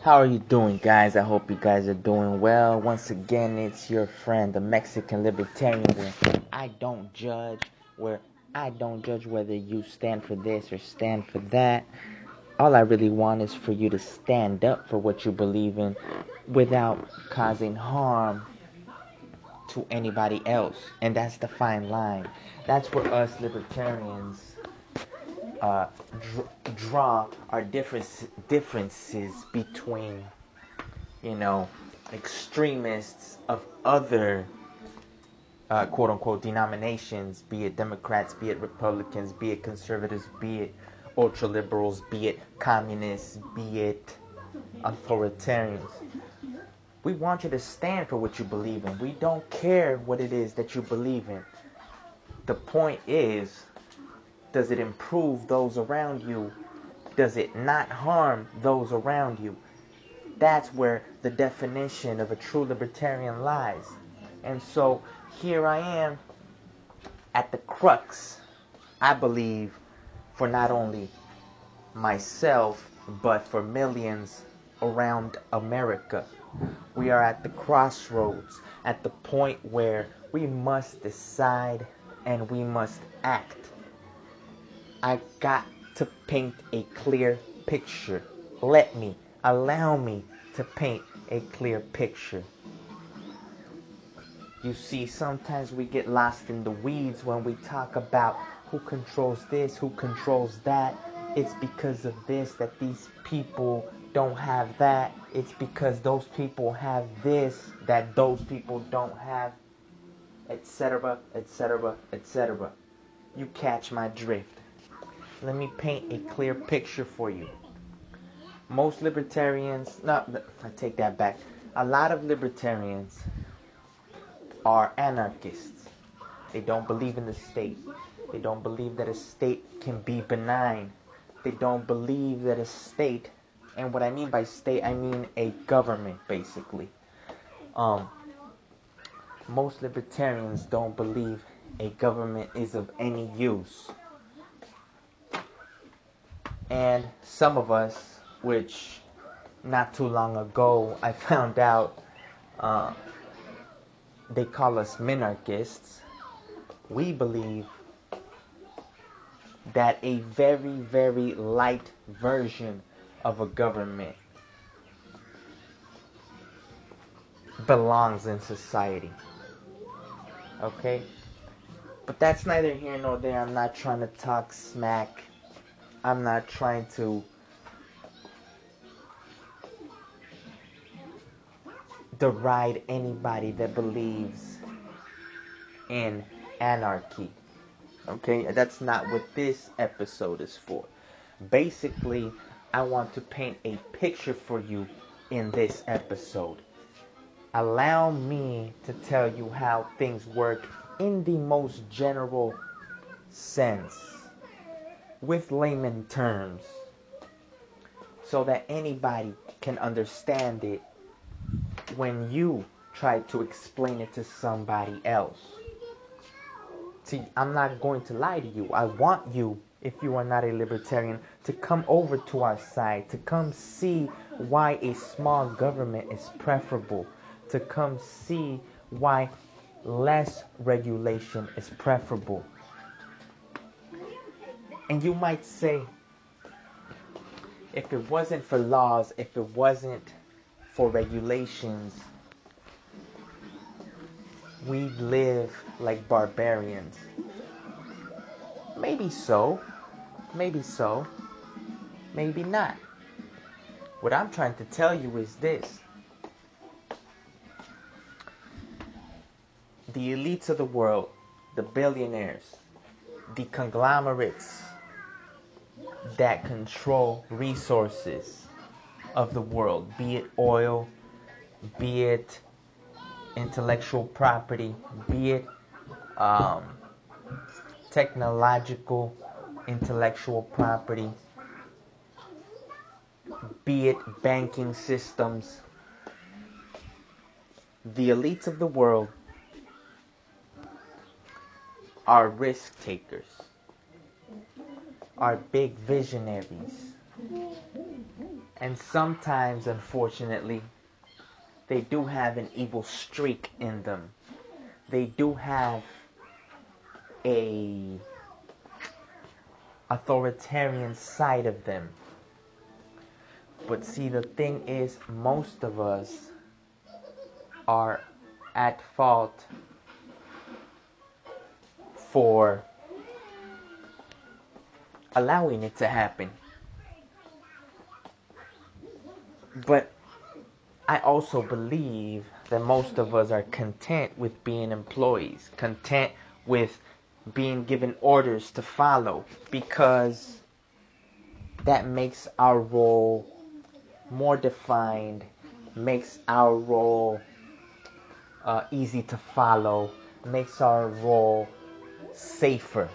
How are you doing, guys? I hope you guys are doing well. Once again, it's your friend, the Mexican Libertarian, where I don't judge, where I don't judge whether you stand for this or stand for that. All I really want is for you to stand up for what you believe in without causing harm to anybody else. And that's the fine line. That's where us libertarians uh, dr- draw our difference, differences between, you know, extremists of other uh, quote unquote denominations, be it Democrats, be it Republicans, be it conservatives, be it ultra liberals, be it communists, be it authoritarians. We want you to stand for what you believe in. We don't care what it is that you believe in. The point is, does it improve those around you? Does it not harm those around you? That's where the definition of a true libertarian lies. And so here I am at the crux, I believe, for not only myself, but for millions around America. We are at the crossroads, at the point where we must decide and we must act. I got to paint a clear picture. Let me, allow me to paint a clear picture. You see, sometimes we get lost in the weeds when we talk about who controls this, who controls that. It's because of this that these people don't have that. It's because those people have this that those people don't have, etc., etc., etc. You catch my drift. Let me paint a clear picture for you. Most libertarians, no, I take that back. A lot of libertarians are anarchists. They don't believe in the state. They don't believe that a state can be benign. They don't believe that a state, and what I mean by state, I mean a government, basically. Um, most libertarians don't believe a government is of any use. And some of us, which not too long ago I found out uh, they call us minarchists, we believe that a very, very light version of a government belongs in society. Okay? But that's neither here nor there. I'm not trying to talk smack. I'm not trying to deride anybody that believes in anarchy. Okay, that's not what this episode is for. Basically, I want to paint a picture for you in this episode. Allow me to tell you how things work in the most general sense, with layman terms, so that anybody can understand it when you try to explain it to somebody else. See, I'm not going to lie to you. I want you, if you are not a libertarian, to come over to our side, to come see why a small government is preferable, to come see why less regulation is preferable. And you might say, if it wasn't for laws, if it wasn't for regulations, we'd live like barbarians. Maybe so. Maybe so. Maybe not. What I'm trying to tell you is this. The elites of the world, the billionaires, the conglomerates that control resources of the world, be it oil, be it intellectual property, be it um, technological intellectual property, be it banking systems. The elites of the world are risk takers, are big visionaries, And sometimes, unfortunately, they do have an evil streak in them. They do have a authoritarian side of them. But see, the thing is, most of us are at fault for allowing it to happen. But I also believe that most of us are content with being employees, content with being given orders to follow, because that makes our role more defined, makes our role uh, easy to follow, makes our role safer.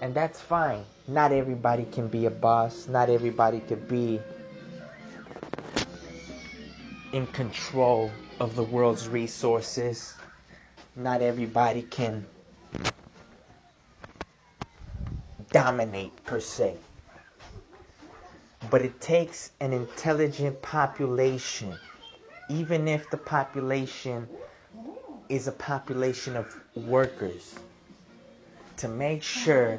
And that's fine. Not everybody can be a boss, not everybody can be in control of the world's resources. Not everybody can dominate per se. But it takes an intelligent population, even if the population is a population of workers, to make sure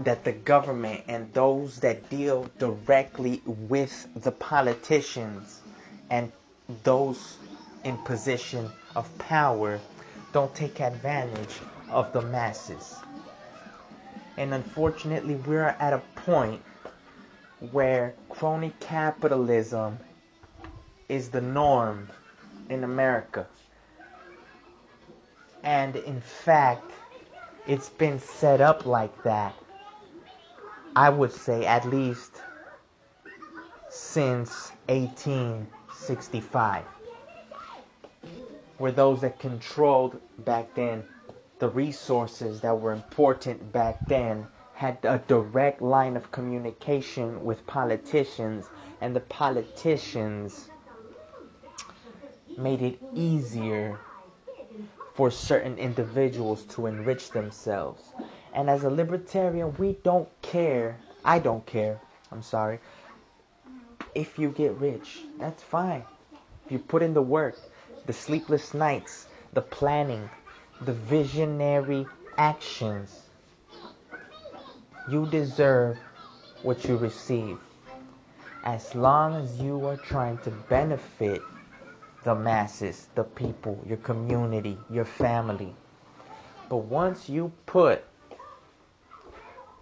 that the government and those that deal directly with the politicians and those in position of power don't take advantage of the masses. And unfortunately, we're at a point where crony capitalism is the norm in America. And in fact, it's been set up like that, I would say, at least since 1865. Where those that controlled back then the resources that were important back then had a direct line of communication with politicians, and the politicians made it easier for certain individuals to enrich themselves. And as a libertarian, we don't care. I don't care. I'm sorry. If you get rich, that's fine. If you put in the work, the sleepless nights, the planning, the visionary actions, you deserve what you receive. As long as you are trying to benefit the masses, the people, your community, your family. But once you put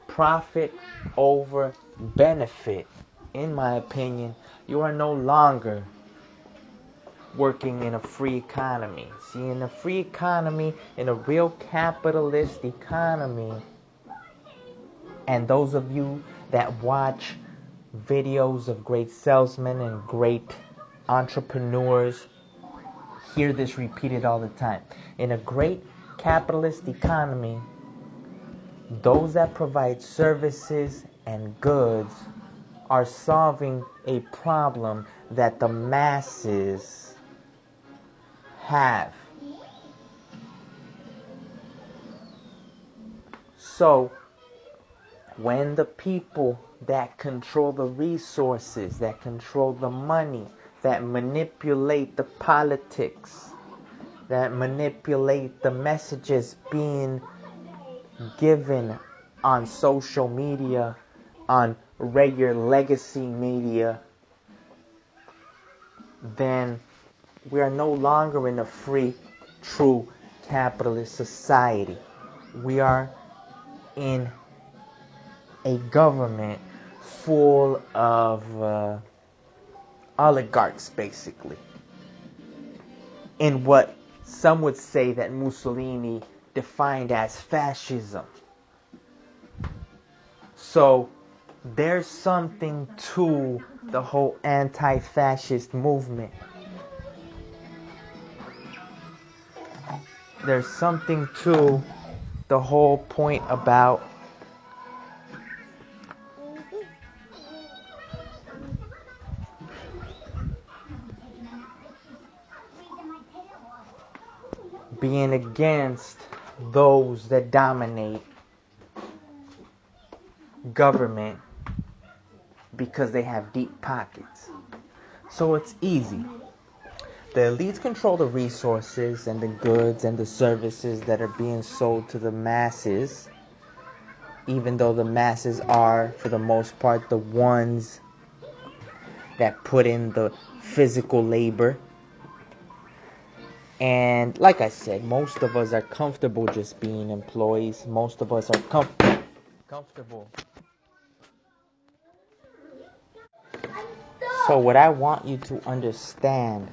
profit over benefit, in my opinion, you are no longer working in a free economy. See, in a free economy, in a real capitalist economy, and those of you that watch videos of great salesmen and great entrepreneurs hear this repeated all the time. In a great capitalist economy, those that provide services and goods are solving a problem that the masses have. So, when the people that control the resources, that control the money, that manipulate the politics, that manipulate the messages being given on social media, on regular legacy media, then we are no longer in a free, true capitalist society. We are in a government full of uh, oligarchs, basically. In what some would say that Mussolini defined as fascism. So there's something to the whole anti fascist movement. There's something to the whole point about being against those that dominate government because they have deep pockets. So it's easy. The elites control the resources and the goods and the services that are being sold to the masses, even though the masses are, for the most part, the ones that put in the physical labor. And like I said, most of us are comfortable just being employees. Most of us are com- comfortable. So, what I want you to understand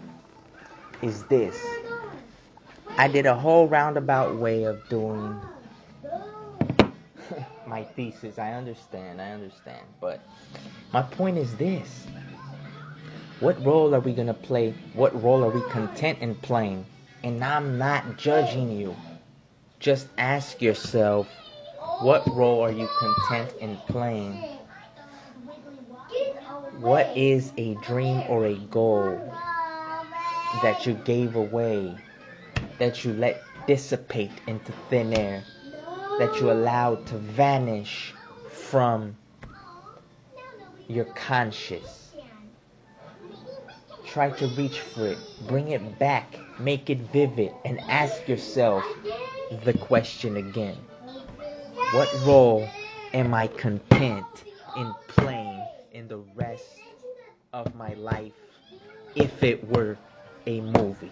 is this I did a whole roundabout way of doing my thesis. I understand, I understand. But my point is this what role are we going to play? What role are we content in playing? And I'm not judging you. Just ask yourself, what role are you content in playing? What is a dream or a goal that you gave away, that you let dissipate into thin air, that you allowed to vanish from your conscious? Try to reach for it, bring it back, make it vivid, and ask yourself the question again. What role am I content in playing in the rest of my life if it were a movie?